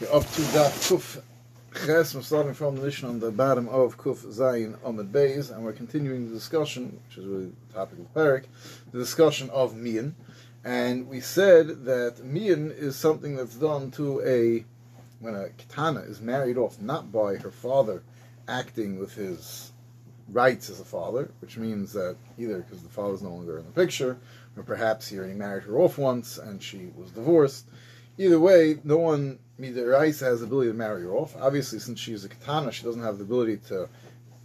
We're up to Daf Kuf Ches. We're starting from the Mishnah on the bottom of Kuf Zayin Amid Beis, and we're continuing the discussion, which is really the topic of Parak, the discussion of Mian. And we said that Mian is something that's done to a, when a Katana is married off not by her father acting with his rights as a father, which means that either because the father's no longer in the picture, or perhaps he already married her off once and she was divorced. Either way, no one Midiraisa has the ability to marry her off. Obviously, since she's a katana, she doesn't have the ability to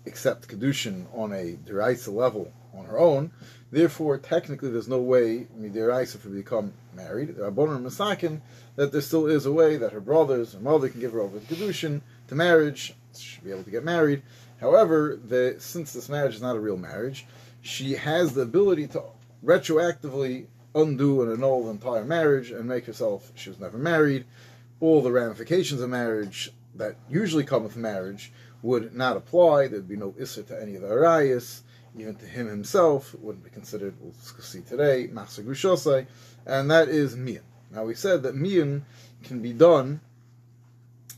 accept kedushin on a deraisa level on her own. Therefore, technically, there's no way midiraisa for become married. Boner masakin that there still is a way that her brothers or mother can give her over to kedushin to marriage. She should be able to get married. However, the, since this marriage is not a real marriage, she has the ability to retroactively undo and annul the entire marriage and make herself she was never married all the ramifications of marriage that usually come with marriage would not apply. There'd be no issa to any of the arayas, even to him himself. Wouldn't be considered, we'll see today, master gushosai, and that is mian. Now we said that mian can be done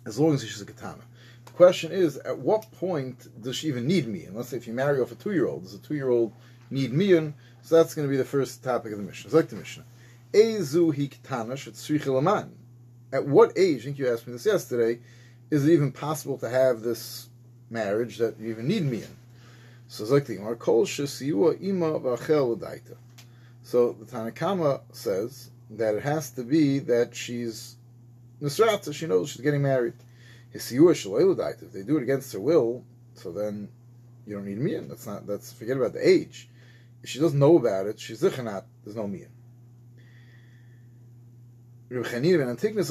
as long as she's a katana. The question is, at what point does she even need mian? Let's say if you marry off a two-year-old, does a two-year-old need mian? So that's going to be the first topic of the Mishnah. It's like the Mishnah. Ezu hi katana at what age, I think you asked me this yesterday, is it even possible to have this marriage that you even need in? So it's like the Gemara, Kol ima v'achel. So the Tanakama says that it has to be that she's Nisrata, she knows she's getting married. If they do it against her will, so then you don't need mian. That's not. That's forget about the age. If she doesn't know about it, she's zichanat. There's no mian. Chanina ben Antigonus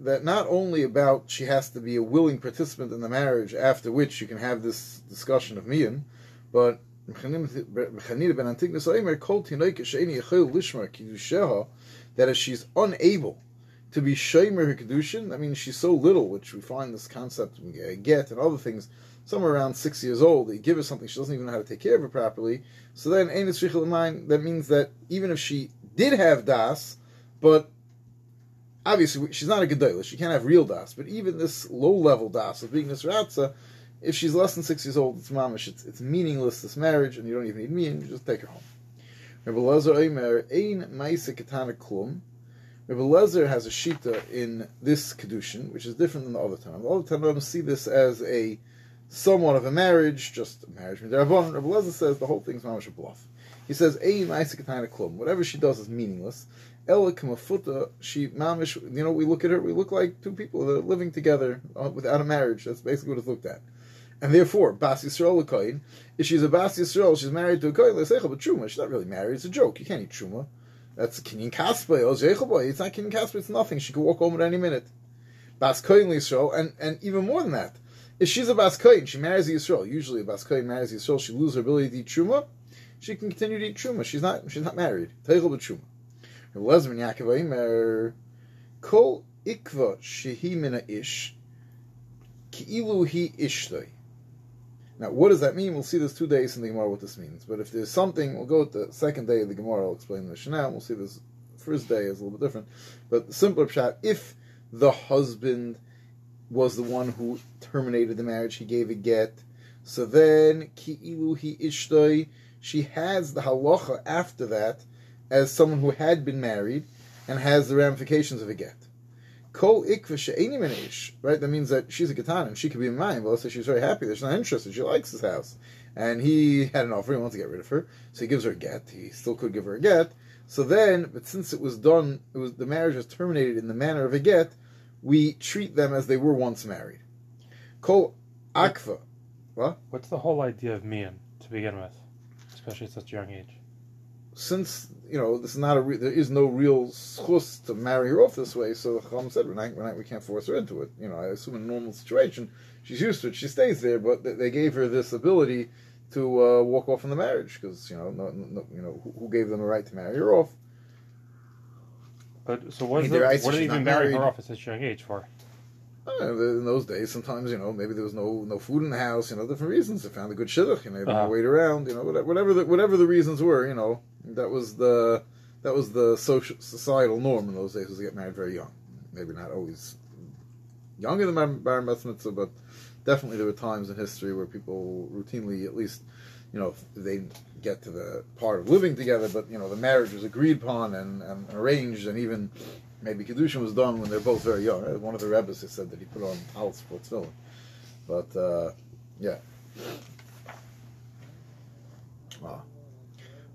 that not only about she has to be a willing participant in the marriage, after which you can have this discussion of mian, but Chanina ben Antigonus Omer kol tinoik sheini yechol lishmar kiddusheha that if she's unable to be shomer her kedushin, that means she's so little, which we find this concept in get and other things, somewhere around six years old, you give her something she doesn't even know how to take care of it properly. So then, that means that even if she did have das, but obviously she's not a gedola; she can't have real das. But even this low level das of being this ratza, if she's less than six years old, it's mamish. It's, it's meaningless this marriage, and you don't even need me, and you just take her home. Rabbi Lezer Omer ein ma'isa katana klum. Rabbi Lezer has a shita in this kedushin, which is different than the other time. All the other time see this as a somewhat of a marriage, just a marriage. Rabbi Lezer says the whole thing's mamish a bluff. He says, ein klum. Whatever she does is meaningless. Ella Kamafuta, she mamish, you know, we look at her, we look like two people that are living together uh, without a marriage. That's basically what it's looked at. And therefore, Bas Yisrael Kohen, if she's a Bas Yisrael, she's married to a Kohen, but Truma, she's not really married, it's a joke. You can't eat Truma. That's Kinyan Kaspa, It's not Kinyan Kaspa, it's nothing. She could walk home at any minute. Bas Kohen Yisrael, and, and even more than that, if she's a Bas Kohen, she marries a Yisrael. Usually a Bas marries a Yisrael, she loses her ability to eat Truma. She can continue to eat Truma. She's not, she's not married. Teichel Truma. Elazar ben Yaakov Eimer, Kol ikva shehi mina ish, ki'ilu hi ishtoi. Now, what does that mean? We'll see this two days in the Gemara what this means. But if there's something, we'll go with the second day of the Gemara. I'll explain the Mishnah. We'll see this first day is a little bit different. But the simpler shot, if the husband was the one who terminated the marriage, he gave a get. So then, ki'ilu hi ishtoi, she has the halacha after that as someone who had been married and has the ramifications of a get. Kol ikva right? That means that she's a gatan and she could be in mind. But let's she's very happy that she's not interested. She likes this house, and he had an offer. He wants to get rid of her, so he gives her a get. He still could give her a get. So then, but since it was done, it was the marriage was terminated in the manner of a get. We treat them as they were once married. Kol akva. What? What's the whole idea of mian to begin with, especially at such a young age? since you know this is not a re- there is no real schus to marry her off this way, so the Chacham said, "We're not, we can't force her into it." You know, I assume in a normal situation she's used to it, she stays there, but they, they gave her this ability to uh, walk off in the marriage because you know, no, no, you know, who, who, gave them the right to marry her off? But so what is the, what did they even marry her off at such a young age for? Uh, in those days, sometimes you know maybe there was no no food in the house, you know, different reasons. They found a good shidduch, you know, they uh-huh. wait around, you know, whatever the, whatever the reasons were, you know, that was the that was the social societal norm in those days was to get married very young. Maybe not always younger than bar mitzvah, but definitely there were times in history where people routinely, at least, you know, they get to the part of living together, but you know, the marriage was agreed upon and, and arranged, and even maybe kedushin was done when they're both very young. One of the rabbis rebbes said that he put on al film, but uh, yeah. Ah.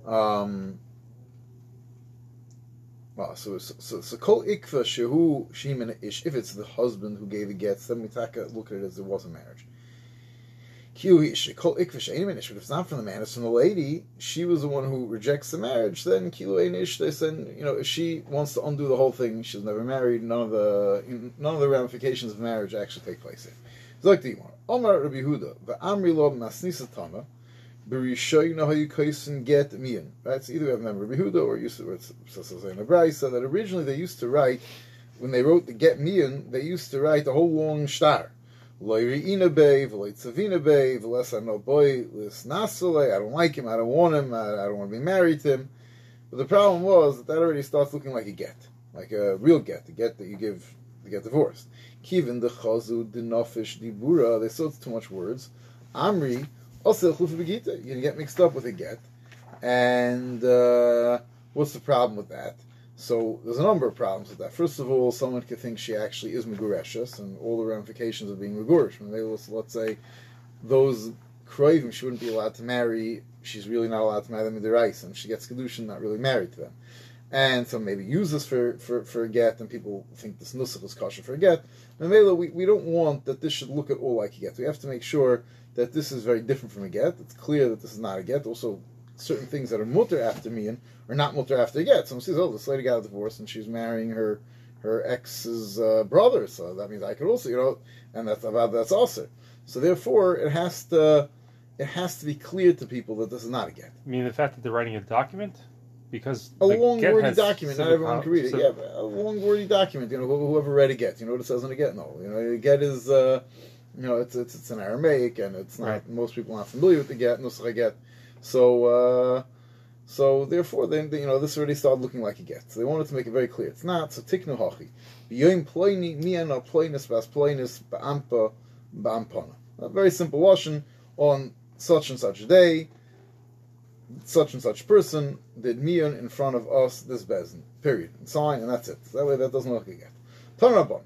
Um, Ah, so so so kol ikva shehu shimin ish. If it's the husband who gave the get, then we take a look at it as it was a marriage. Kiu ish kol ikva shein ish. But if it's not from the man, it's from the lady. She was the one who rejects the marriage. Then kilu ein ish. They said, you know, if she wants to undo the whole thing, she's never married. None of the none of the ramifications of marriage actually take place here. Like the Omar Rabbi Huda, the Amri lo nasnisatana. Berishoyna Hayukaisin get mian. So either we have member Behuda or used to it's in the that originally they used to write when they wrote the get mian, they used to write a whole long star. No boy, Lis Nasale, I don't like him, I don't want him, I, I don't want to be married to him. But the problem was that that already starts looking like a get, like a real get, the get that you give to get divorced. Kivin the chazu, the nofish, the bura, they saw too much words. Amri, also, you're going to get mixed up with a get. And uh, what's the problem with that? So there's a number of problems with that. First of all, someone could think she actually is Megureshus and all the ramifications of being Megurish. let's, let's say those craving she wouldn't be allowed to marry, she's really not allowed to marry them in their ice, and she gets Kedushin, not really married to them. And so maybe use this for, for, for a get, and people think this nusach is kosher for a get. And we, we don't want that this should look at all like a get. We have to make sure that this is very different from a get. It's clear that this is not a get. Also, certain things that are mutter after me and are not mutter after a get. Someone says, "Oh, this lady got a divorce and she's marrying her her ex's uh, brother," so that means I could also, you know, and that's about that's also. So therefore, it has to it has to be clear to people that this is not a get. I mean, the fact that they're writing a document because a long wordy document. Not everyone can read it. Yeah, a long wordy document. You know, whoever read a get. You know what it says in a get? No, you know, a get is. Uh, you know, it's it's, it's an Aramaic, and it's not right. most people aren't familiar with the get nusach get. So uh, so therefore, then you know this already started looking like a get. So they wanted to make it very clear. It's not. So tiknu hachi b'yoyim ploini bas ploinis ba'ampa ba'ampana. A very simple washing on such and such a day. Such and such person did mian in front of us this bezin. Period. And sign, and that's it. That way, that doesn't look like a get. Tanabon.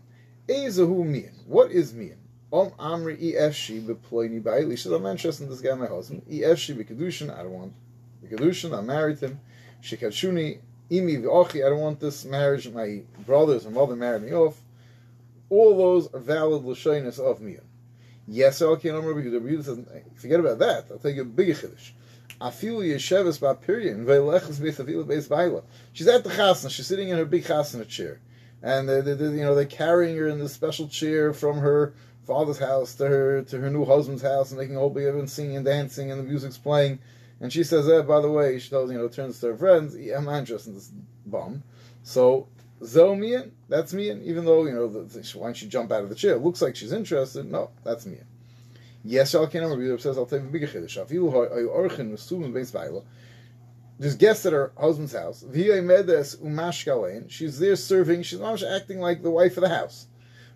Ezahu mian. What is mian? Om Amri EFshi beploini ba'ili. She says, I'm interested in this guy, my husband. EFshi b'kedushin. I don't want b'kedushin. I'm married him. Shikadshuni imi v'ochi. I don't want this marriage. My brothers and mother married me off. All those are valid l'shoinus of me. Yes, okay, no, Rabbi Yehuda says, forget about that. I'll tell you a bigger chiddush. Afilu yesheves ba'pirian ve'leches be'savila be'es ba'ila. She's at the chasna. She's sitting in her big chasna chair. And they, they, they, you know they're carrying her in this special chair from her father's house to her to her new husband's house and making a whole big event, singing and dancing and the music's playing. And she says, eh, by the way, she tells you know turns to her friends, yeah, I'm not interested in this bum. So Zo Mian, that's Mian, even though you know the, the, why don't she jump out of the chair? It looks like she's interested. No, that's Mian. Yes, I'll can't remember. Says I'll take a bigger chiddush. There's guests at her husband's house. She's there serving. She's not acting like the wife of the house.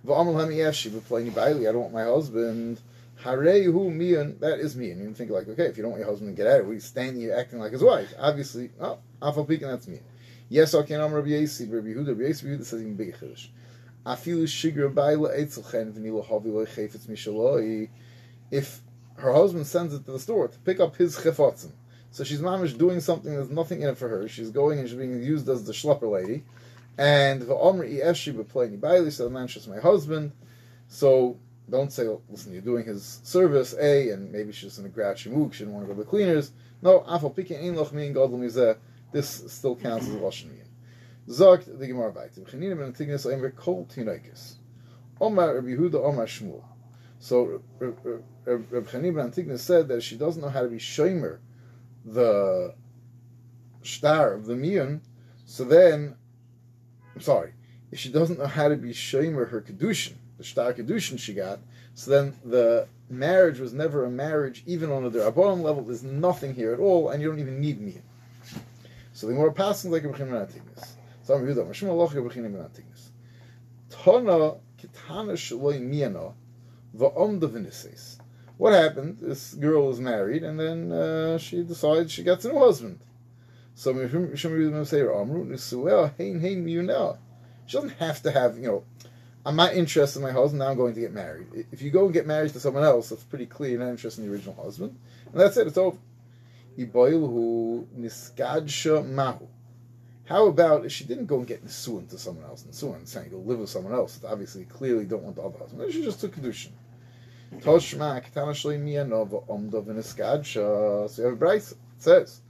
I don't want my husband. Harehu mian, that is me. And you think like, okay, if you don't want your husband to get out, we standing here acting like his wife. Obviously, oh, Afal Pekin, that's me. Yes, I can. I'm Rabbi Yasi, Rabbi Yehuda. Rabbi Yasi, Yehuda says even bigger chiddush. Afilu shigra baila etzelchen v'nilo havi lo chayfetz mishaloi. If her husband sends it to the store to pick up his chefotzim, so she's mamish doing something there's nothing in it for her. She's going and she's being used as the schlepper lady. And the Omri Eshi B'Pleni Bailey, so the man she's my husband. So don't say, listen, you're doing his service, A, and maybe she's in a grouchy mood, she didn't want to go to the cleaners. No, Afal Pikin Ein Loch Min Mizeh, this still counts as Lashon Min. Zogt the Gemara Baitim, Chanina ben Tignis Eimer Kol Tinoikis. Omar Rabbi Yehuda Omar Shmuel. So Rabbi Chanina ben Tignis said that she doesn't know how to be shomer the star of the Mian, so then I'm sorry, if she doesn't know how to be shomer her kedushin, the star kedushin she got, so then the marriage was never a marriage, even on the Rabbanon level. There's nothing here at all, and you don't even need me. So the more passing like a b'chinim anatignis. So I'm Yehuda, Mashim Allah a b'chinim anatignis. Tana Va'omda Vinises. What happened? This girl is married, and then uh, she decides she gets a new husband. So She doesn't have to have, you know, I'm not interested in my husband, now I'm going to get married. If you go and get married to someone else, that's pretty clear you're not interested in the original husband. And that's it, it's over. How about if she didn't go and get Nisuan to someone else? Nisuan, saying go live with someone else. Obviously clearly don't want the other husband. She just took Kedushin. So you have a Braisa. It says,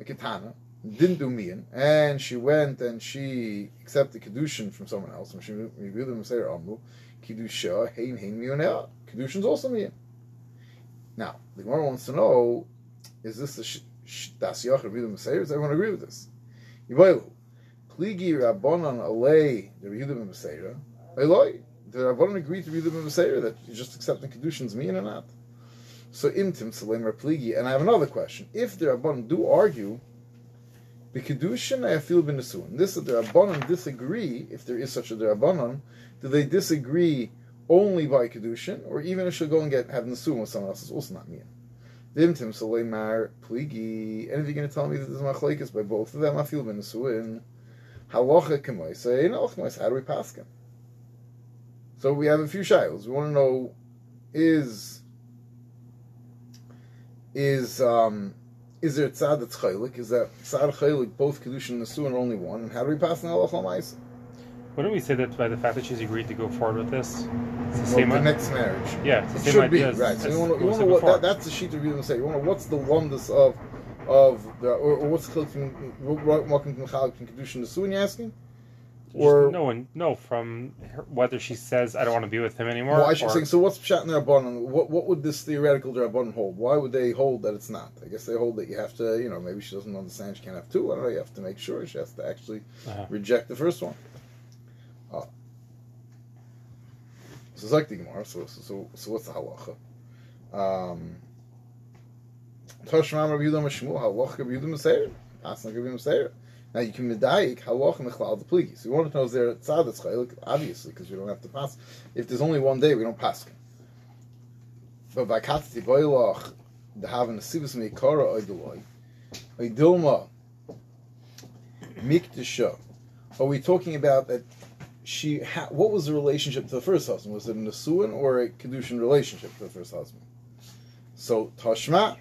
a Katana didn't do Mian, and she went and she accepted Kedushin from someone else. And she them and said, Amru, Kedusha, Hein Hein Mianel. Kedushin's also Mian. Now, the Gemara wants to know, is this the Das Yachar Reviewed Does everyone agree with this? Yiboilu. Pligi Rabbanon Alei, the Yehuda Meseira. Eloi. The Rabbanon agree to Yehuda Meseira that you just accepting Kedushin's mean or not? So imtim salim pligi. And I have another question. If the Rabbanon do argue, the Kedushin I feel b'nesuin. This the Rabbanon disagree, if there is such a Rabbanon, do they disagree only by Kedushin, or even if she'll go and get have nesuin with someone else, it's also not me. Dimtim Soleimar Pligi. And if you're going to tell me that there's machlekes by both of them, I feel ben Nesuin. Halacha Kemoy say, no, how do we pass him? So we have a few shiles. We want to know is is um is there tzad that's chaylik? Is that tzad chaylik both kedushin and nesuin only one? And how do we pass in halacha ma'isa? Wouldn't we say that by the fact that she's agreed to go forward with this, it's the well, same the next marriage? Yeah, it's the it should be right. So you want to, you want to what, that, that's the sheet of reading say. You want to what's the oneness of of the or, or what's the walking from chalik and kedushin nesuin? You're asking? Or no one, no, from her, whether she says I don't want to be with him anymore. Well, I should say. So what's in rabbanon? What what would this theoretical rabbanon hold? Why would they hold that it's not? I guess they hold that you have to, you know, maybe she doesn't understand she can't have two. I don't know. You have to make sure she has to actually uh-huh. reject the first one. Uh, so it's like the Gemara. So, so so so what's the halacha? Um, Toshram Rabbi Yudah Mashmul halacha Rabbi Yudah Meseir. Asna Rabbi Meseir. Now you can medayik halach mechlal the pligi. So we want to know is there tzadas chaylik? Obviously, because we don't have to pass. If there's only one day, we don't pass. But by katati boilach the having a sivus meikara oideloy oidilma mikdasha. Are we talking about that? She ha- what was the relationship to the first husband? Was it a nesuin or a kedushin relationship to the first husband? So tashma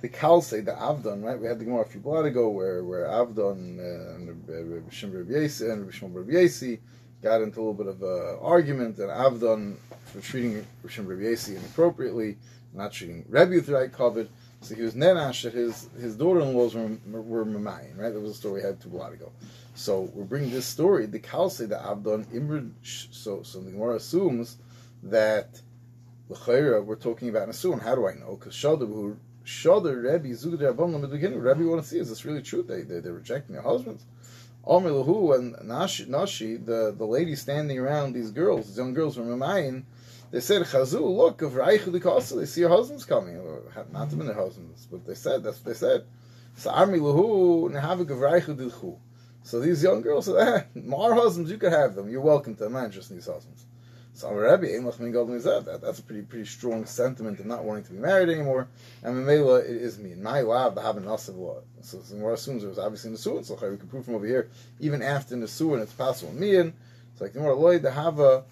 the Kalse, the Avdon, right? We had the Gemara a few blood ago where where Avdon uh, and Rabbi Shimon Rabbi got into a little bit of an argument, and Avdon for treating Rabbi Yesi inappropriately, not treating Rabbi with the right covet. So he was nenash that his his daughter-in-laws were were Mamayin, right? That was a story we had two blood ago. So we're bringing this story. The Kalse, the Avdon, Imrid. So so the Gemara assumes that the we're talking about Nasuin. How do I know? Because Shadabu Shadar Rebbe Zugad Rabban the beginning. Rebbe want to see is this really true? They they they're rejecting their husbands. Omer Lahu and Nashi, Nashi, the the lady standing around these girls, these young girls from Mamayin, they said, Chazu, look, of Kosa, they see your husbands coming. Not even their husbands, but they said, that's what they said. So Armi Lahu, Nehavik of Raichu Dilchu. So these young girls said, eh, our husbands, you could have them. You're welcome to them, not just these husbands. So that's a pretty pretty strong sentiment of not wanting to be married anymore. And Mamela it is me. My lab of law. So Gemara assumes it was obviously in the Suan, so we can prove from over here, even after in the Suan it's possible mian. So like the more Lloyd to have a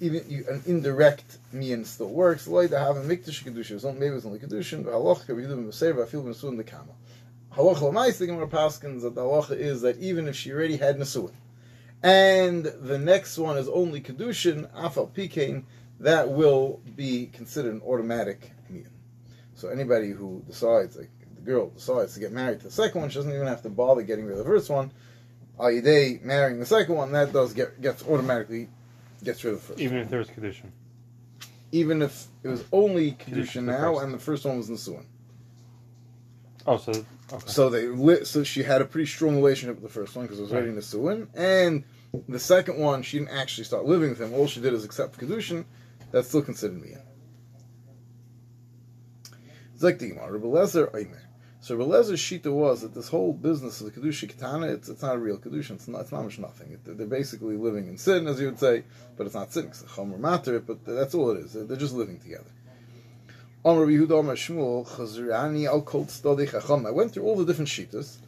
even you, an indirect mian still works. Lloyd to have a mikdash kedusha. Maybe it's only kedushin, but halach can be doing the I feel the Suan the kama. Halach l'mais the Gemara paskins that the halacha is that even if she already had nesuin and the next one is only kedushin afal pikain, that will be considered an automatic mian. So anybody who decides, like the girl decides to get married to the second one, she doesn't even have to bother getting rid of the first one. Al marrying the second one, that does get gets automatically gets rid of the first. Even if there was kedushin. Even if it was only kedushin now, and the first one was nisuin. Oh, so okay. so they so she had a pretty strong relationship with the first one because it was right. the nisuin, and the second one, she didn't actually start living with him. All she did is accept kedushin. That's still considered like the Gemara, Lezer. So Belezer's shita was that this whole business of the kedusha katana, it's, it's not a real kedusha. It's not. It's not much nothing. It, they're basically living in sin, as you would say, but it's not sin. It's a chomer matter, but that's all it is. They're just living together. I went through all the different shitas.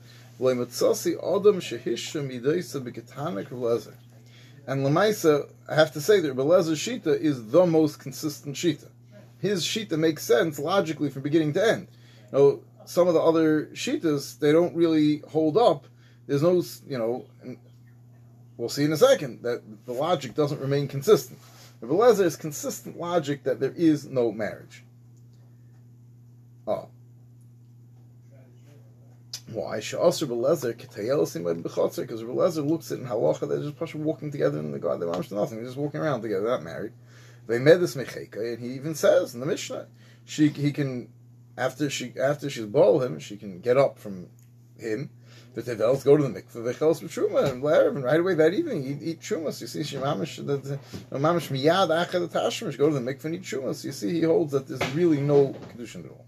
And Lamaisa, I have to say that Belezer's shita is the most consistent shita. His shita makes sense logically from beginning to end. You know, some of the other shitas they don't really hold up. There's no, you know, we'll see in a second that the logic doesn't remain consistent. Rabbi Lezer is consistent logic that there is no marriage. Oh. Why? Sha'asr Belezer Ketayel Simad because Belezer looks at in halacha, they're just walking together in the God, they're nothing, they're just walking around together, not married. They made this mecheka, and he even says in the Mishnah, she he can after she after she's ball him, she can get up from him. The tevels go to the mikveh, vechels b'truma, and and right away that evening eat, eat trumas. You see, she mamish the mamish miyad achad tashmish go to the mikveh and eat trumas. You see, he holds that there's really no kedushin at all.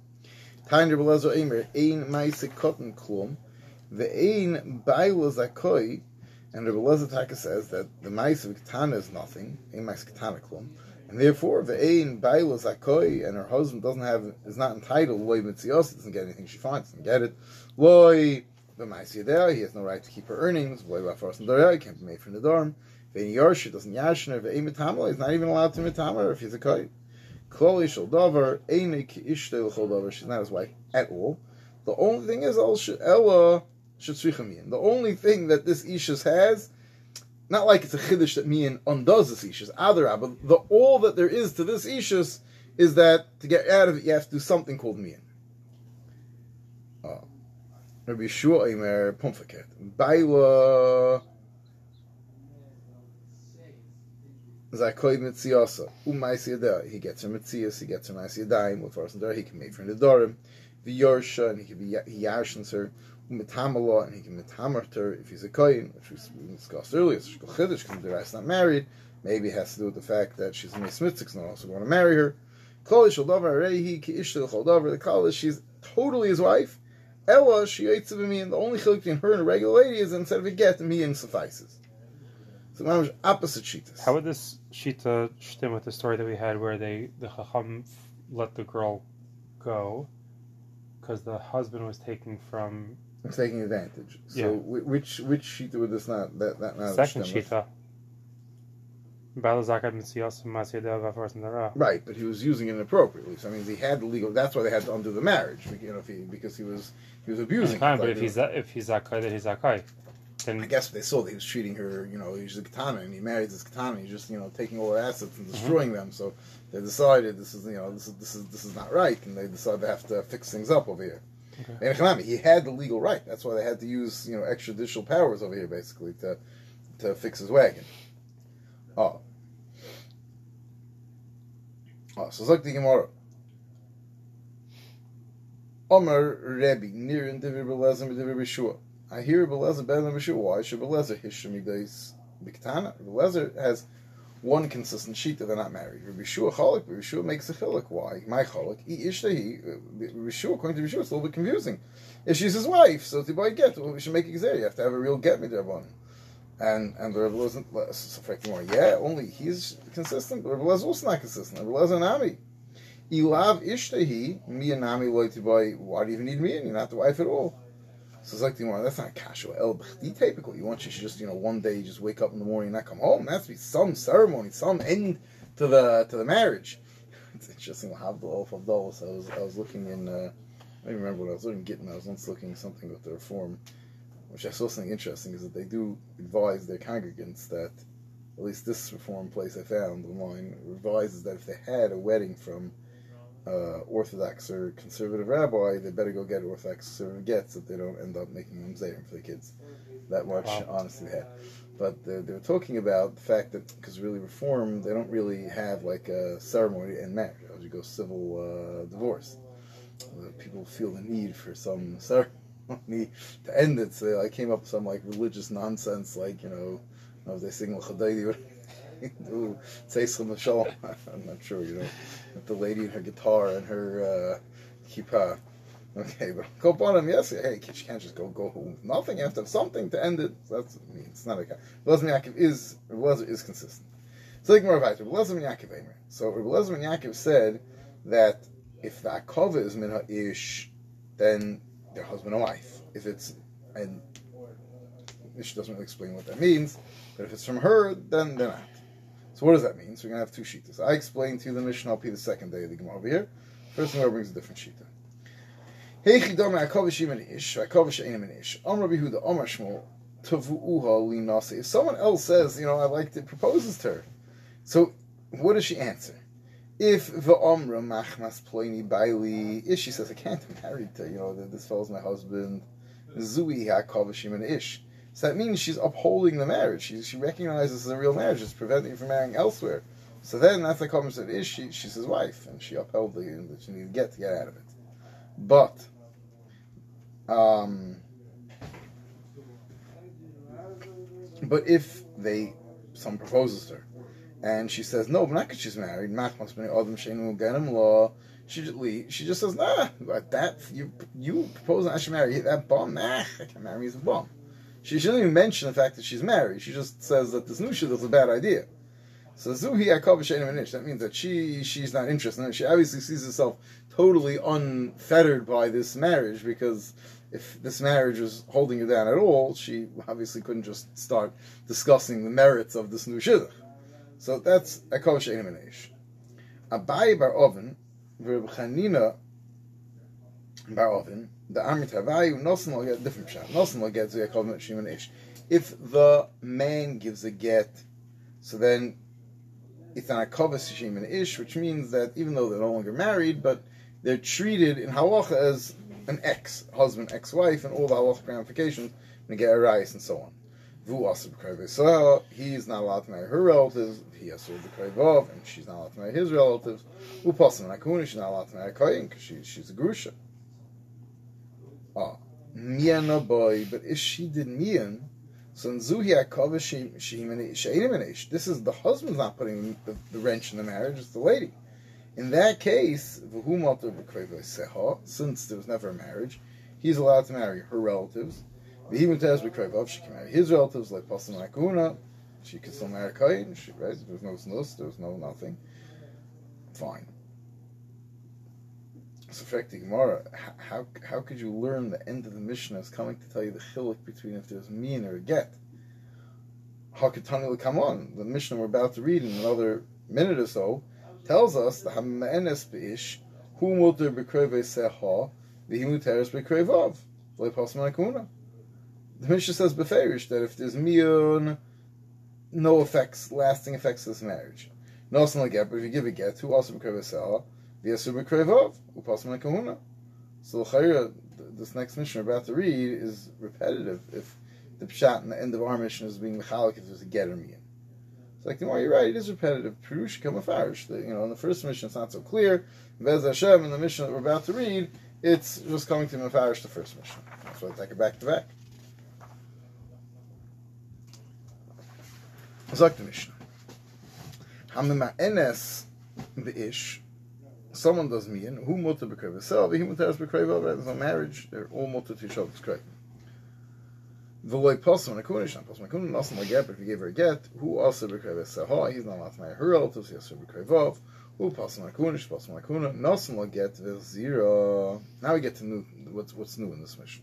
Tainer belezer emer ein ma'ise cotton klum, the ein baila zakoi, and the belezer taka says that the ma'ise of katana is nothing, ein ma'ise katana klum. And therefore, the ein baila zakoi, and her husband doesn't have, is not entitled, loy mitzios, doesn't get anything she finds, doesn't get it. Loy b'maisi there, he has no right to keep her earnings. Loy b'afaras and he can't be made from the dorm. Vein yarsha doesn't yashner, ve'ein mitamala, he's not even allowed to mitamala if he's a koi. Kloli shel davar, ein ki ishte davar, she's not his wife at all. The only thing is, Ella shetzrichamin. The only thing that this Ishus has not like it's a chiddush that Mian undoes this ishus. Adarab, but the all that there is to this ishus is that to get out of it, you have to do something called Mian. Uh, Rabbi Yeshua Eimer Pumfaket. Baila Zakoy Mitziyasa. Umaisiyada. He gets her Mitzias, he gets her Maisiyadayim, with Farsan Dar, he can make for Nidarim. The Yorsha, and he can be he yashens her mitamala, and he can mitamer her if he's a kohen, which we discussed earlier. So Shkochidish can be not married. Maybe it has to do with the fact that she's a Mismitzik, and also want to marry her. Kolish Aldavar Arehi Ki Choldavar. The Kolish, she's totally his wife. Ella, she yates of me, and the only chiluk between her and a regular lady is instead of a get, me and suffices. So opposite shitas. How would this shita stem with the story that we had where they the chacham let the girl go because the husband was taken from taking advantage. So yeah. which which shita would this not that that not second shita? Right, but he was using it inappropriately. So I mean, he had the legal. That's why they had to undo the marriage. You know, if he because he was he was abusing. Fine, but if he's if he's zakai, then he's zakai. Then I guess they saw that he was treating her. You know, he's a katana, and he married this katana. He's just you know taking all her assets and mm-hmm. destroying mm-hmm. them. So they decided this is you know this is this is this is not right, and they decided they have to fix things up over here. Okay. He had the legal right. That's why they had to use you know extrajudicial powers over here, basically, to to fix his wagon. Oh. Oh, so like the Gemara. Omer Rebbe, near in Belezim, Beshua. I hear Belezim better than Beshua. Why should Belezim Hisham Yigdais Biktana? Belezim has one consistent sheet that they're not married. Rabbi Shua Chalik, Rabbi Shua makes a chiluk. Why? My Chalik, Ishtahi, Rabbi Shua, according to Rabbi it's a little bit confusing. If she's his wife, so to buy get, well, we should make it You have to have a real get me there one. And and the Rebbe wasn't affecting more. Yeah, only he's consistent. The Rebbe also not consistent. The Rebbe an Ishtahi, me and Nami loy to buy. Why do you even need me? And you're not the wife at all. So it's like the one that's not casual. El typical. You want you should just you know one day you just wake up in the morning and not come home. There has to be some ceremony, some end to the to the marriage. It's interesting. Havdal of So I was I was looking in. Uh, I don't remember what I was looking getting. I was once looking something with the reform, which I saw something interesting is that they do advise their congregants that at least this reform place I found online advises that if they had a wedding from uh, Orthodox or conservative rabbi, they better go get Orthodox conservative gets so they don't end up making them zayim for the kids. That much wow. honesty they had. But they, they were talking about the fact that, because really reform, they don't really have like a ceremony in marriage. You go civil uh, divorce. Uh, people feel the need for some ceremony to end it. So I came up with some like religious nonsense, like, you know, as they sing L'chadaydi, do Tzeisel I'm not sure, you know, the lady and her guitar and her uh, kippah. Okay, but Kopanim, yes, hey, she can't just go go home. Nothing. You have to have something to end it. That's I mean, it's not a guy. Relazim Yaakov is Relazim is consistent. So like more about Relazim Yaakov. So Relazim Yaakov said that if the akova is min ish, then they're husband and wife. If it's and she doesn't really explain what that means, but if it's from her, then they're not. So what does that mean? So we're gonna have two sheetas. I explained to you the Mishnah. I'll be the second day of the Gemara over here. First Gemara brings a different shita. If someone else says, you know, I like to proposes to her, so what does she answer? If the omra machmas ploini baili, if she says I can't be married to, you know, this fellow's my husband, zui ish. So that means she's upholding the marriage. She, she recognizes a real marriage. It's preventing you from marrying elsewhere. So then that's the that is she she's his wife and she upheld the that she needed to get to get out of it. But um but if they someone proposes to her and she says no, but not because she's married. She just she just says nah, that you you propose I should marry that bum. Nah, I can't marry he's a bum. She doesn't even mention the fact that she's married. She just says that this shit is a bad idea. So Zuhi Yaakov That means that she she's not interested. She obviously sees herself totally unfettered by this marriage because if this marriage was holding her down at all, she obviously couldn't just start discussing the merits of this new shidduch. So that's Yaakov Shein Abai Bar Oven, Reb Bar Oven, the Amit Havayu, Nosan will get different shot. Nosan will get Yaakov Shimon Ish. If the man gives a get, so then it's an Akovas Shimon Ish, which means that even though they're no longer married, but they're treated in halacha as an ex husband, ex wife, and all the halacha ramifications, and get a rice and so on. Vu so he's not allowed to marry her relatives. He has to be of, and she's not allowed to marry his relatives. Vu pasan she's not allowed to marry kohen because she, she's a grusha. Mian boy, but if she did mian, so in Zuhi this is the husband's not putting the, the, wrench in the marriage, it's the lady. In that case, since there was never a marriage, he's allowed to marry her relatives. She can marry his relatives, like Pasan Akuna. She can still marry Kain, right? There was no snus, there was no nothing. Fine. So, Frekti Gemara, how, how could you learn the end of the Mishnah is coming to tell you the chiluk between if there's mean or a get? Hakatani come on. The Mishnah we're about to read in another minute or so tells us the Hammenes Beish, who mutter bekreve seha, the himuteres bekrevav, The Mishnah says beferish that if there's mion, no effects, lasting effects of this marriage. No, like get, but if you give a get, who also bekreve seha, V'yasu b'krevov, upasim kahuna. So l'chayra, this next Mishnah we're about to read is repetitive. If the pshat in the end of our Mishnah is being mechalik, if there's a get or mian. It's like, no, you're right, it is repetitive. Perush kamafarish. You know, in the first Mishnah it's not so clear. Vez Hashem, in the Mishnah that we're about to read, it's just coming to mafarish the first Mishnah. That's why I take it back to back. Zok the Mishnah. The ish someone does mian, who mutter b'kreva sel, v'hi mutter b'kreva, there's no marriage, they're all mutter to each other's kreva. V'loy posum, and akunish, not posum, like get, but if he gave her a get, who also b'kreva sel, he's not allowed marry her relatives, he has to b'kreva, who posum, akunish, posum, like get, zero. Now we get to new, what's, what's new in this Mishnah.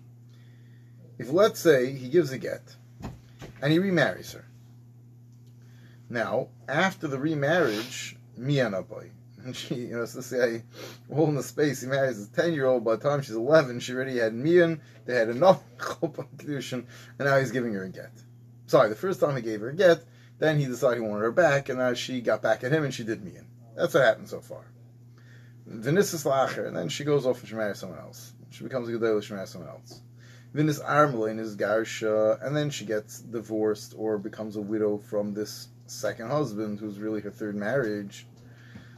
If let's say he gives a get, and he remarries her, now, after the remarriage, mianaboy, and she, you know, so say, all in the space, he marries a 10 year old, by the time she's 11, she already had Mian, they had enough Kedushin, and now he's giving her a get. Sorry, the first time he gave her a get, then he decided he wanted her back, and now she got back at him and she did Mian. That's what happened so far. Vinissus Lacher, and then she goes off and she marries someone else. She becomes a Gedela, she marries someone else. Vinis Armelin is Garsha, and then she gets divorced or becomes a widow from this second husband, who's really her third marriage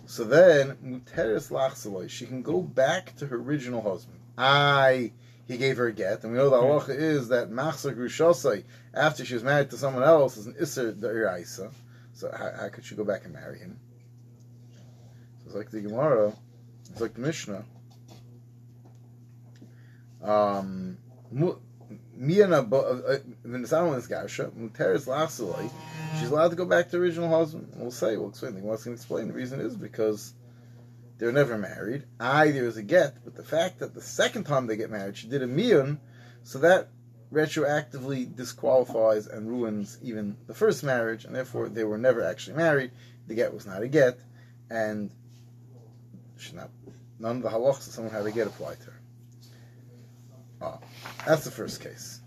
so then, Muteris Lachsaloi, she can go back to her original husband. I, he gave her a get, and we know the halacha is that Machzor Grushosai, after she was married to someone else, is an Isser Da'iraisa. So how, how, could she go back and marry him? So it's like the Gemara, it's like the Mishnah. Um, Miyana Venisalis Gasha, Muteris Lasalai, she's allowed to go back to original husband. We'll say, we'll explain. The Gemara can explain. The reason is because they're never married. I there is a get, but the fact that the second time they get married, she did a miyun, so that retroactively disqualifies and ruins even the first marriage, and therefore they were never actually married. The get was not a get, and should not none of the halachas of someone had a get applied to her. Oh, that's the first case.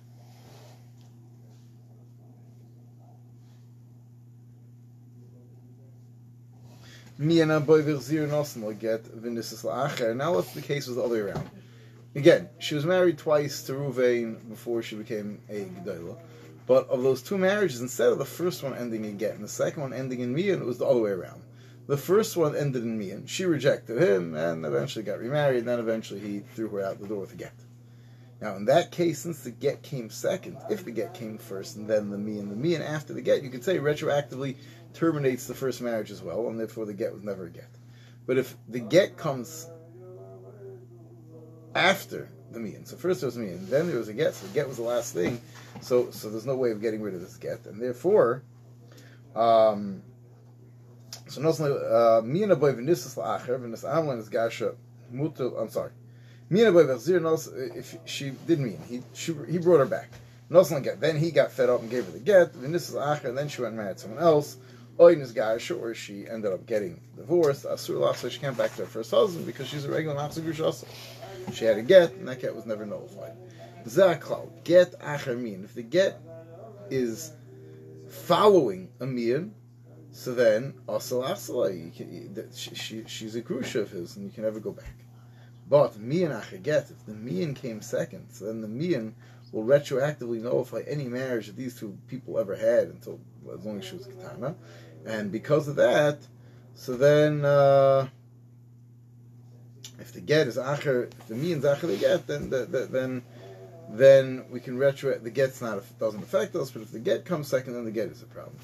Now what's the case was the other way around? Again, she was married twice to Ruvain before she became a Gedolah. But of those two marriages, instead of the first one ending in get and the second one ending in mian, it was the other way around. The first one ended in mian. She rejected him and eventually got remarried. And then eventually he threw her out the door with a get. Now, in that case, since the get came second, if the get came first and then the me and the me and after the get, you could say retroactively terminates the first marriage as well, and therefore the get was never a get. But if the get comes after the me, and, so first there was me, and then there was a get, so the get was the last thing, so so there's no way of getting rid of this get, and therefore, um, so no, me and a boy v'nisas la'acher v'nis amlan is gasha mutul. I'm sorry. Mina by uh, if she didn't mean he she, he brought her back. Then he got fed up and gave her the get. And this is Acher, and then she went and married someone else. Oin is Gash, or she ended up getting divorced. Asur so she came back to her first husband because she's a regular Nafsa She had a get, and that get was never nullified. Zaklal, get Acher mean. If the get is following a mean, so then Asal Asala, she, she, she's a grusha of his, and you can never go back. But mian achaget, if the mian came second, so then the mian will retroactively nullify any marriage that these two people ever had until as long as she was katana, and because of that, so then uh, if the get is acher, if the mian's acher the get, then the, the, then then we can retro the get's not doesn't affect us, but if the get comes second, then the get is a problem.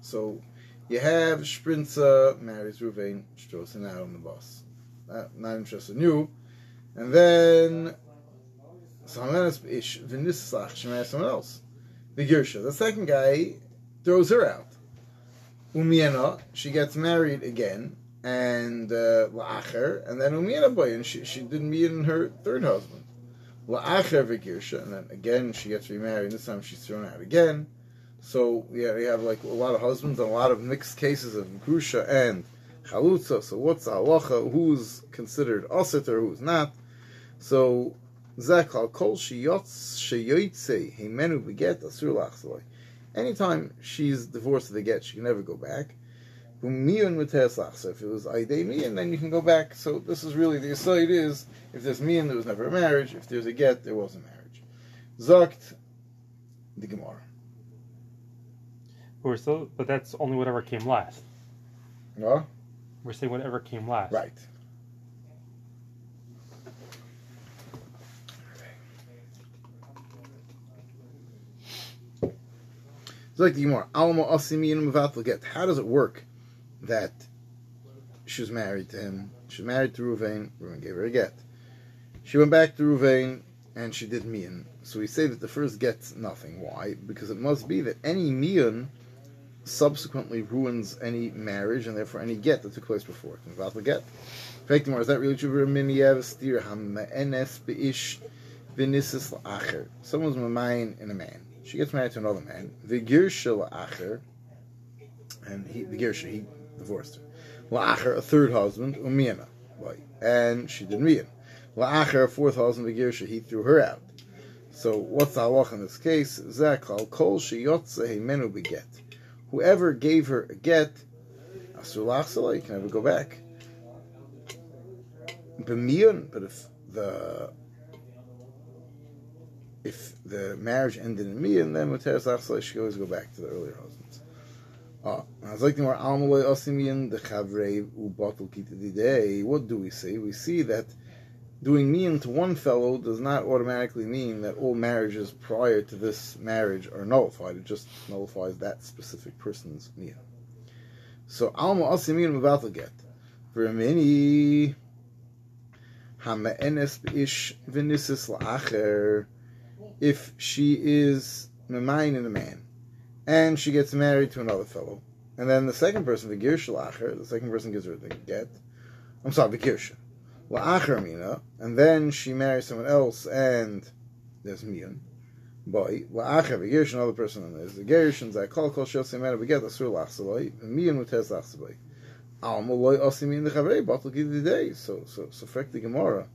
So you have Sprinza marries Ruvain Strossen out on the bus. Not, not interested in you. And then so Hamma enes beish v'nislach. She marries someone else. The Gersha. The second guy throws her out. Umiena, she gets married again, and uh, and then Umiena boy, and she, she didn't meet in her third husband. And then again she gets remarried. and This time she's thrown out again. So yeah, we have like a lot of husbands and a lot of mixed cases of grusha and chalutza. So what's halacha? Who's considered asit or who's not? So zakal kol sheyotz sheyoytze himenu beget asur lachzaloi. Anytime she's divorced of the get, she can never go back. So if it was Aidei Miyan, then you can go back. So this is really the aside is if there's Miyan, there was never a marriage. If there's a get, there was a marriage. Zokt the Gemara. But we're still, but that's only whatever came last. No. We're saying whatever came last. Right. It's like the Gemara. Alamo Asimi get. How does it work? That she was married to him. She was married to Ruvain. Ruvain gave her a get. She went back to Ruvain and she did mian. So we say that the first get's nothing. Why? Because it must be that any mian subsequently ruins any marriage and therefore any get that took place before it. About the get. Is that really true? Someone's mamayin in a man. She gets married to another man. The Girsha acher, and he, the Girsha, he divorced her. La'acher, a third husband, umiyana, and she didn't him. La'acher, a fourth husband, Begirsha, he threw her out. So what's the halach in this case? Zakal kol sheyotze menu beget. Whoever gave her a get, asur you can never go back. B'miyun, but if the if the marriage ended in miyun, then muteres lachsalei she always go back to the earlier husband. Ah, what do we say? We see that doing mean to one fellow does not automatically mean that all marriages prior to this marriage are nullified. It just nullifies that specific person's mean. So alma asimin mevatel get. For la'acher. If she is memain in a man, and she gets married to another fellow, and then the second person, the Gersh Lacher, the second person gives her the get. I'm sorry, the Gersh. La'acher mina, and then she marries someone else, and there's mian. Boy, la'acher the Gersh, another person, and there's the Gersh, and Zakal kol shel semana, we get the sur lachsaloi, and mian utes lachsaloi. Alma loy osimin the chavrei, batal the day. So, so, so, frek the Gemara.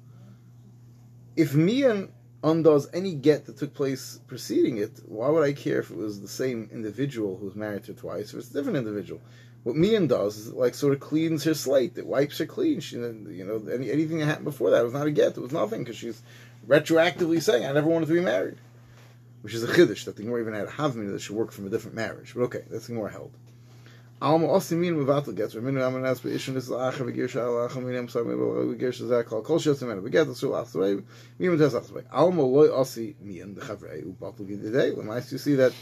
If mian undoes any get that took place preceding it, why would I care if it was the same individual who was married to her twice, or it's a different individual? What Mian does is like sort of cleans her slate. It wipes her clean. She, you know, any, anything that happened before that was not a get. It was nothing because she's retroactively saying, "I never wanted to be married," which is a chiddush that the Gemara even had a havmina that should work from a different marriage. But okay, that's the Gemara held. Alma osimin mevatel gets. Reminu amanas beishun is la'acher v'girsha sa minim v'girsha zakal kol shel tzimena v'get asu la'asrei minim tes la'asrei. Alma loy osi mian the u'batel gididei. Lemais you see that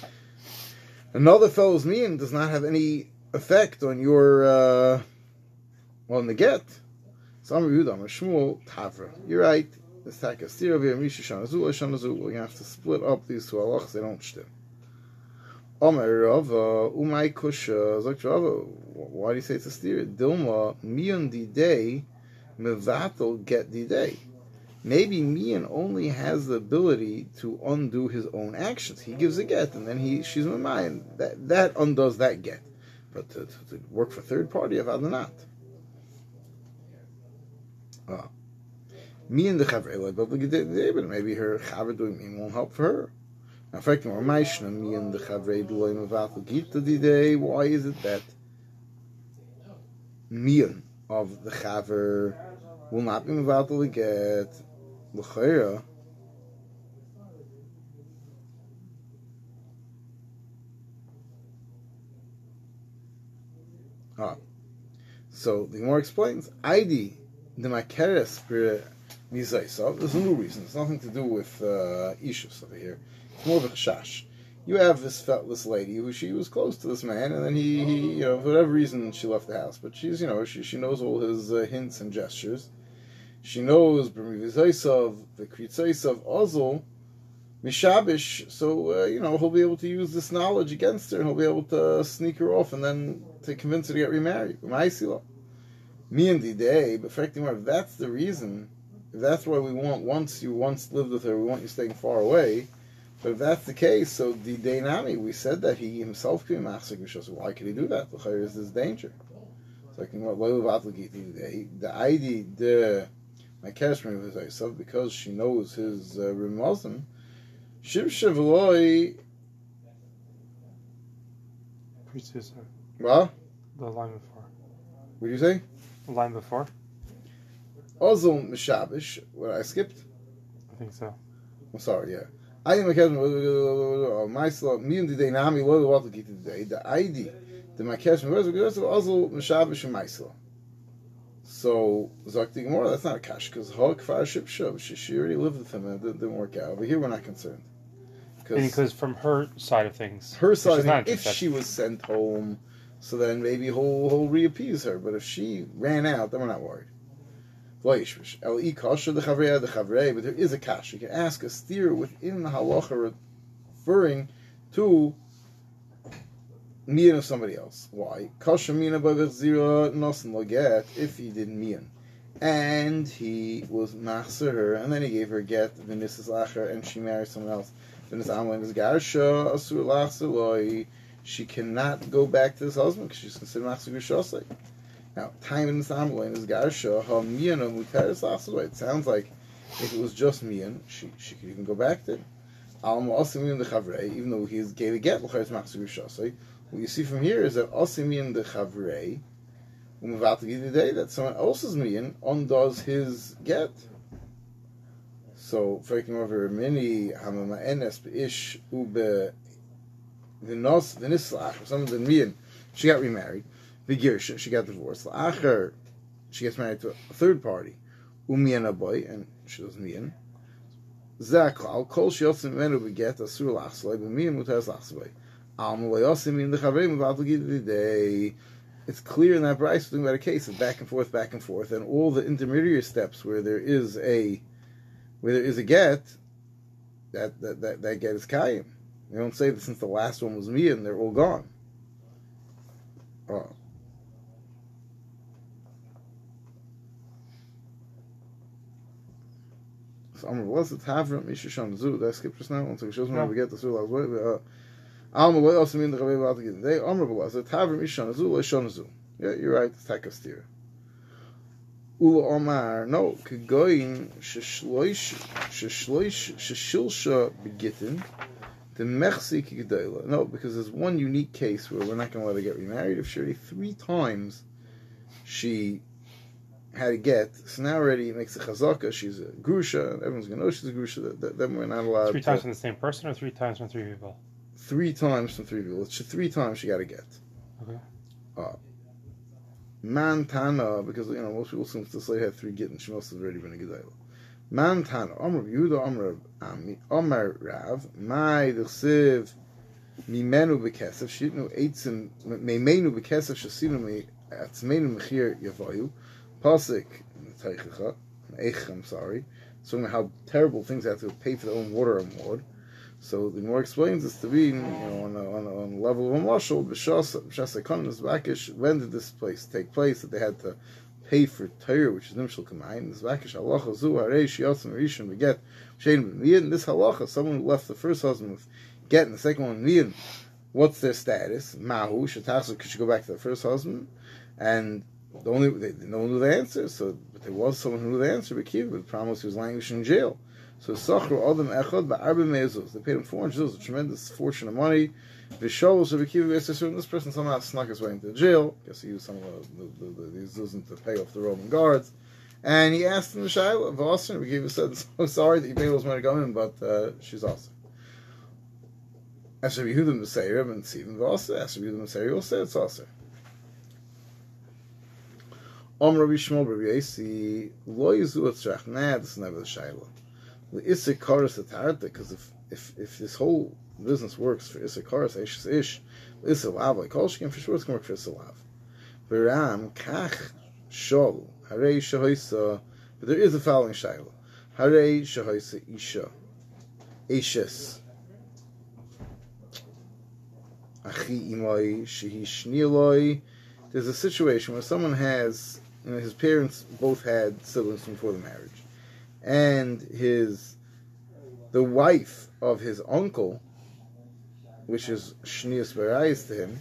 another fellow's mian does not have any effect on your uh, on the get. Some Yehuda Shmuel Tavra. You're right. This taka stira via misha shanazu shanazu. You have to split up these two halachas. They don't stem. Omer Rava, Umay Kusha, sagt Rava, why do you say it's a steer? Dilma, Mion di day, Mevatel get di day. Maybe Mian only has the ability to undo his own actions. He gives a get, and then he she's Mayan. That that undoes that get. But to, to, to work for third party, I've not. Ah. Me and the Chavrei, but maybe her Chavrei doing won't help for her. Now, fact, more Maishna, me and the Chavrei Duloy Mavatel Gita Didei, why is it that Mian of the Chaver will not be Mavatel get L'chayra? Ah. So the Gemara explains, Aidi, the Makeres spirit Mizaisov, there's no reason. It's nothing to do with uh, Ishus over here more of a chash. You have this this lady who she was close to this man, and then he, he you know, for whatever reason, she left the house. But she's, you know, she, she knows all his uh, hints and gestures. She knows B'mivizaisov, the Kritzaisov, Ozel, Mishabish, so, uh, you know, he'll be able to use this knowledge against her, and he'll be able to sneak her off and then to convince her to get remarried. Me and the day, but frankly, if that's the reason, if that's why we want, once you once lived with her, we want you staying far away, but if that's the case, so the Dainami, we said that he himself could be Machzik So why could he do that? The is this danger. So I can what the ID the my Kashmir was so because she knows his uh, Rimazim, Shiv Shavloi Well? The line before. What do you say? The line before? Ozil Mishabish, what I skipped? I think so. I'm sorry, yeah. I am a myself me and the nami lo what to get today the ID the my kesem was good so also mishabish myself so zakti more that's not a cash because hok fire ship show she, she already lived with him and it didn't work out over here we're not concerned because from her side of things her side if she was sent home so then maybe he'll, he'll reappease her but if she ran out then we're not worried but there is a kasha. You can ask a steer within the halacha referring to mian of somebody else. Why? If he didn't mian. And he was machzer her, and then he gave her get, v'nisas lacher, and she married someone else. V'nis amalin is garsha, asur lachzer She cannot go back to this husband because she's considered machzer g'shosei. Now, time in Samlain is Garsha, Ha Miyana Muteris Asaway. It sounds like if it was just Miyan, she, she could even go back to Alma Asimiyan the Chavrei, even though he gave a get, L'chayt Machsu Shasai. What you see from here is that Asimiyan the Chavrei, day that someone else's Miyan undoes his get. So, freaking over mini Hamama Enes Ish Ube Vinos Vinislach, or someone Miyan, she got remarried. Vigirsha, she got divorced. Acher, she gets married to a third party. Umian boy, and she was mian. Zaklal, kol shiyotzim menu beget asur lachsloi, b'mian mutas lachsloi. Alma loyosim in the muvatel gid day. it's clear in that Braisa talking about a case of back and forth, back and forth, and all the intermediary steps where there is a where there is a get, that that that, that get is kayim. They don't say that since the last one was me and they're all gone. Oh. So I'm blessed Tavra Mishashon Zu. Did I skip just now? Once I shows me how we get the. I was waiting. Alma lo also mean the Rabbi about to get. They Amr blessed Tavra Mishashon Zu. Leshon Zu. Yeah, you're right. It's Takastir. Ula Omar, no, Kegoyin Sheshloish Sheshloish Sheshilsha Begitin. The Mechsi Kigdela. No, because there's one unique case where we're not going to let her get remarried. If she already three times she had a get, so now already it makes a chazaka, she's a grusha, everyone's to know she's a grusha, then we're not allowed Three times from the same person or three times from three people? Three times from three people. It's three times she got a get. Okay. Uh, Mantana, because you know most people assume this lady had three gittin, she must have already been a gedayla. Mantana, Amr Yehuda, Amr Ami, Amr Rav, Mai Dechsiv, Mimenu Bekesef, Shitnu Eitzin, Meimenu Bekesef, Shasinu Me, Atzmeinu Mechir Yavayu, Pasik, Teichecha, Eich, I'm sorry, showing how terrible things have to pay for their own water and wood. So the more explains this to be, you know, on a, on a, on a level of a marshal, b'shas. When did this place take place? That they had to pay for Torah, which is nimshal kamayin. This halacha zu harei shiyotzim beget shein b'miyin. This halacha, someone who left the first husband with get and the second one miyin. What's their status? Mahu. Could you go back to the first husband? And the only they, no one knew the answer. So, but there was someone who knew the answer. But Kiva, the promise he was languishing in jail. So Sachru Adam Echad Mezuz. They paid him 400 zuz, a tremendous fortune of money. Vishol so Kiva Yisrael. This person somehow snuck his way into jail. Guess he used some of the, the, the, the, zuzim to pay off the Roman guards. And he asked him, Shaila, Vossen, we gave said, so sorry that you paid those money to go in, but uh, she's awesome. Asher Yehudim B'Seirim and Tzivim Vossen. Asher Yehudim B'Seirim will say it's awesome. Om Rabbi Shmuel Rabbi Yasi, Lo Yizu Etzrach. Nah, this is never the Shaila the Issachar Satarta, because if, if if this whole business works for Issachar Ish Ish, Issalav, like all Shekin, for sure it's going to work for Issalav. Viram Kach Shol, Harei Shahoisa, but there is a following Shaila. Harei Shahoisa Isha, Ishes, Achi Imoi, Shehi Shniloi. There's a situation where someone has, you know, his parents both had siblings before the marriage and his the wife of his uncle, which is Shnius Barayis to him,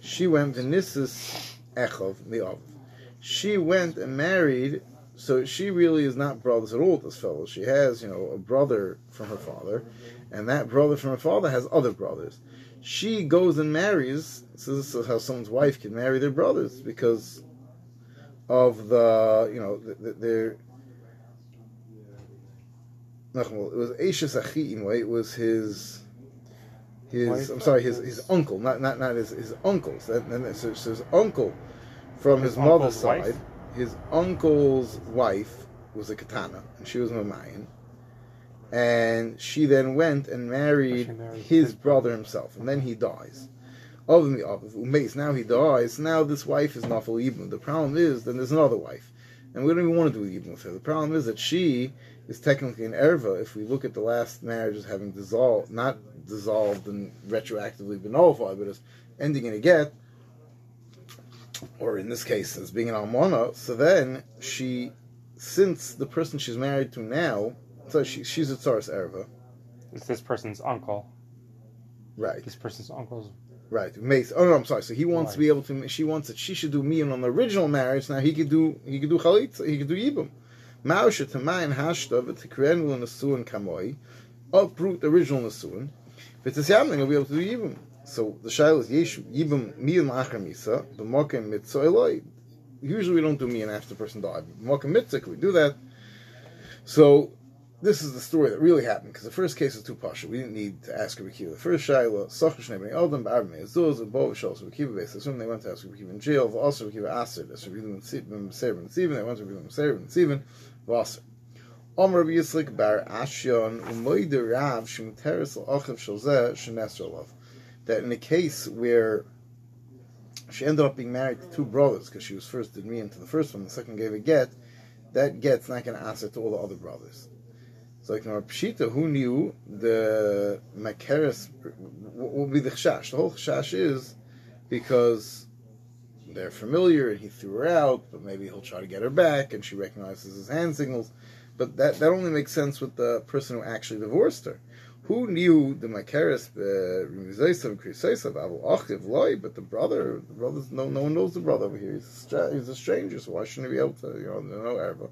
she went to Nissus Echov Mi'ov. She went and married, so she really is not brothers at all with this fellow. She has, you know, a brother from her father, and that brother from her father has other brothers. She goes and marries, so this is how someone's wife can marry their brothers, because of the, you know, they're it was Eishes Achim, right? It was his his I'm sorry, his his uncle, not not not his his uncles. And, and so, so his uncle from his, his mother's side, wife? his uncle's wife was a katana, and she was Mamayan. And she then went and married, married his brother himself, and then he dies. Of the of now he dies. Now this wife is Nafal Ibn. The problem is, then there's another wife, and we don't even want to do Ibn with her. The problem is that she is technically an erva if we look at the last marriage as having dissolved, not dissolved and retroactively been nullified, but as ending in a get, or in this case as being an almana. So then she, since the person she's married to now, so she, she's a tsaris erva. It's this person's uncle. Right. This person's uncle's. Right, Mace. Oh no, I'm sorry. So he wants to be able to. She wants that she should do me on the original marriage. Now he could do. He could do chalit. He could do yibum. Mausha Tamayin Hashta V'Tikrenul Nasuin Kamoi, uproot the original Yamling will be able to do Yibum. So the Shail is Yeshu, Yibum Miyim Achar Misa, B'Mokem Mitzah Eloi. Usually we don't do Miyan after the person died. B'Mokem Mitzah, we do that? So this is the story that really happened because the first case is too pasha. We didn't need to ask Rabbi Kiva. The first shaila, Sachash Nebni Eldon, Ba'arb Me'ezuz, and Bo V'Shal, Rabbi Kiva. Assume they went to ask Rabbi Kiva in jail. Also Rabbi Kiva Aser, that's Rabbi Kiva and Steven. They went to Rabbi Kiva and Steven. Vaser. Omer Rabbi Yislik Bar Ashyon, Umoide Rav, Shem Teres L'Achiv Shalzeh, Shenesr Lov. That in a case where she ended up being married to two brothers because she was first did me into the first one, the second gave a get. That get's not going to answer to all the other brothers. Like now Pshita, who knew the what would be the chashash? The whole chashash is because they're familiar and he threw her out, but maybe he'll try to get her back and she recognizes his hand signals. But that that only makes sense with the person who actually divorced her. Who knew the Makeres uh, Rimizaisav Krisaisav Avu Achiv Loi, but the brother, the brother's no no one knows the brother over here. He's a, he's a stranger, so why shouldn't he be able to, you know, know Arba?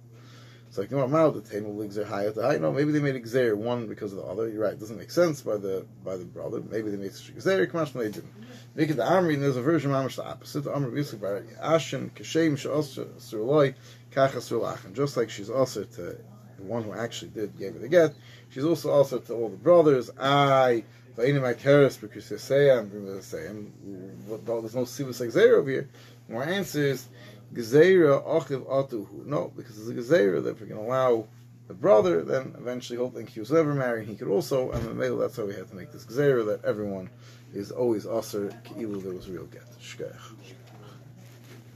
It's like, no, Mal, the table legs are high high. No, maybe they made Xer one because of the other. You're right, it doesn't make sense by the by the brother. Maybe they made Xer, Kamash, they didn't. Make it the Amri, and there's a version of Mamish the opposite. The Amri Yisuk Bar Ashen, Kashem, Sha'os, Surloi, Kacha Surlach. just like she's also to the one who actually did gave her the get, she's also also to all the brothers. I, Va'ini my Keres, because they say, I'm going to say, and there's no Sivus Xer over here. More answers. Gezeira Achiv Atuhu. No, because it's a Gezeira that if we can allow the brother, then eventually he'll he was never married. He could also, and then maybe that's why we had to make this Gezeira that everyone is always Aser Ki'ilu there was real get. Shkech.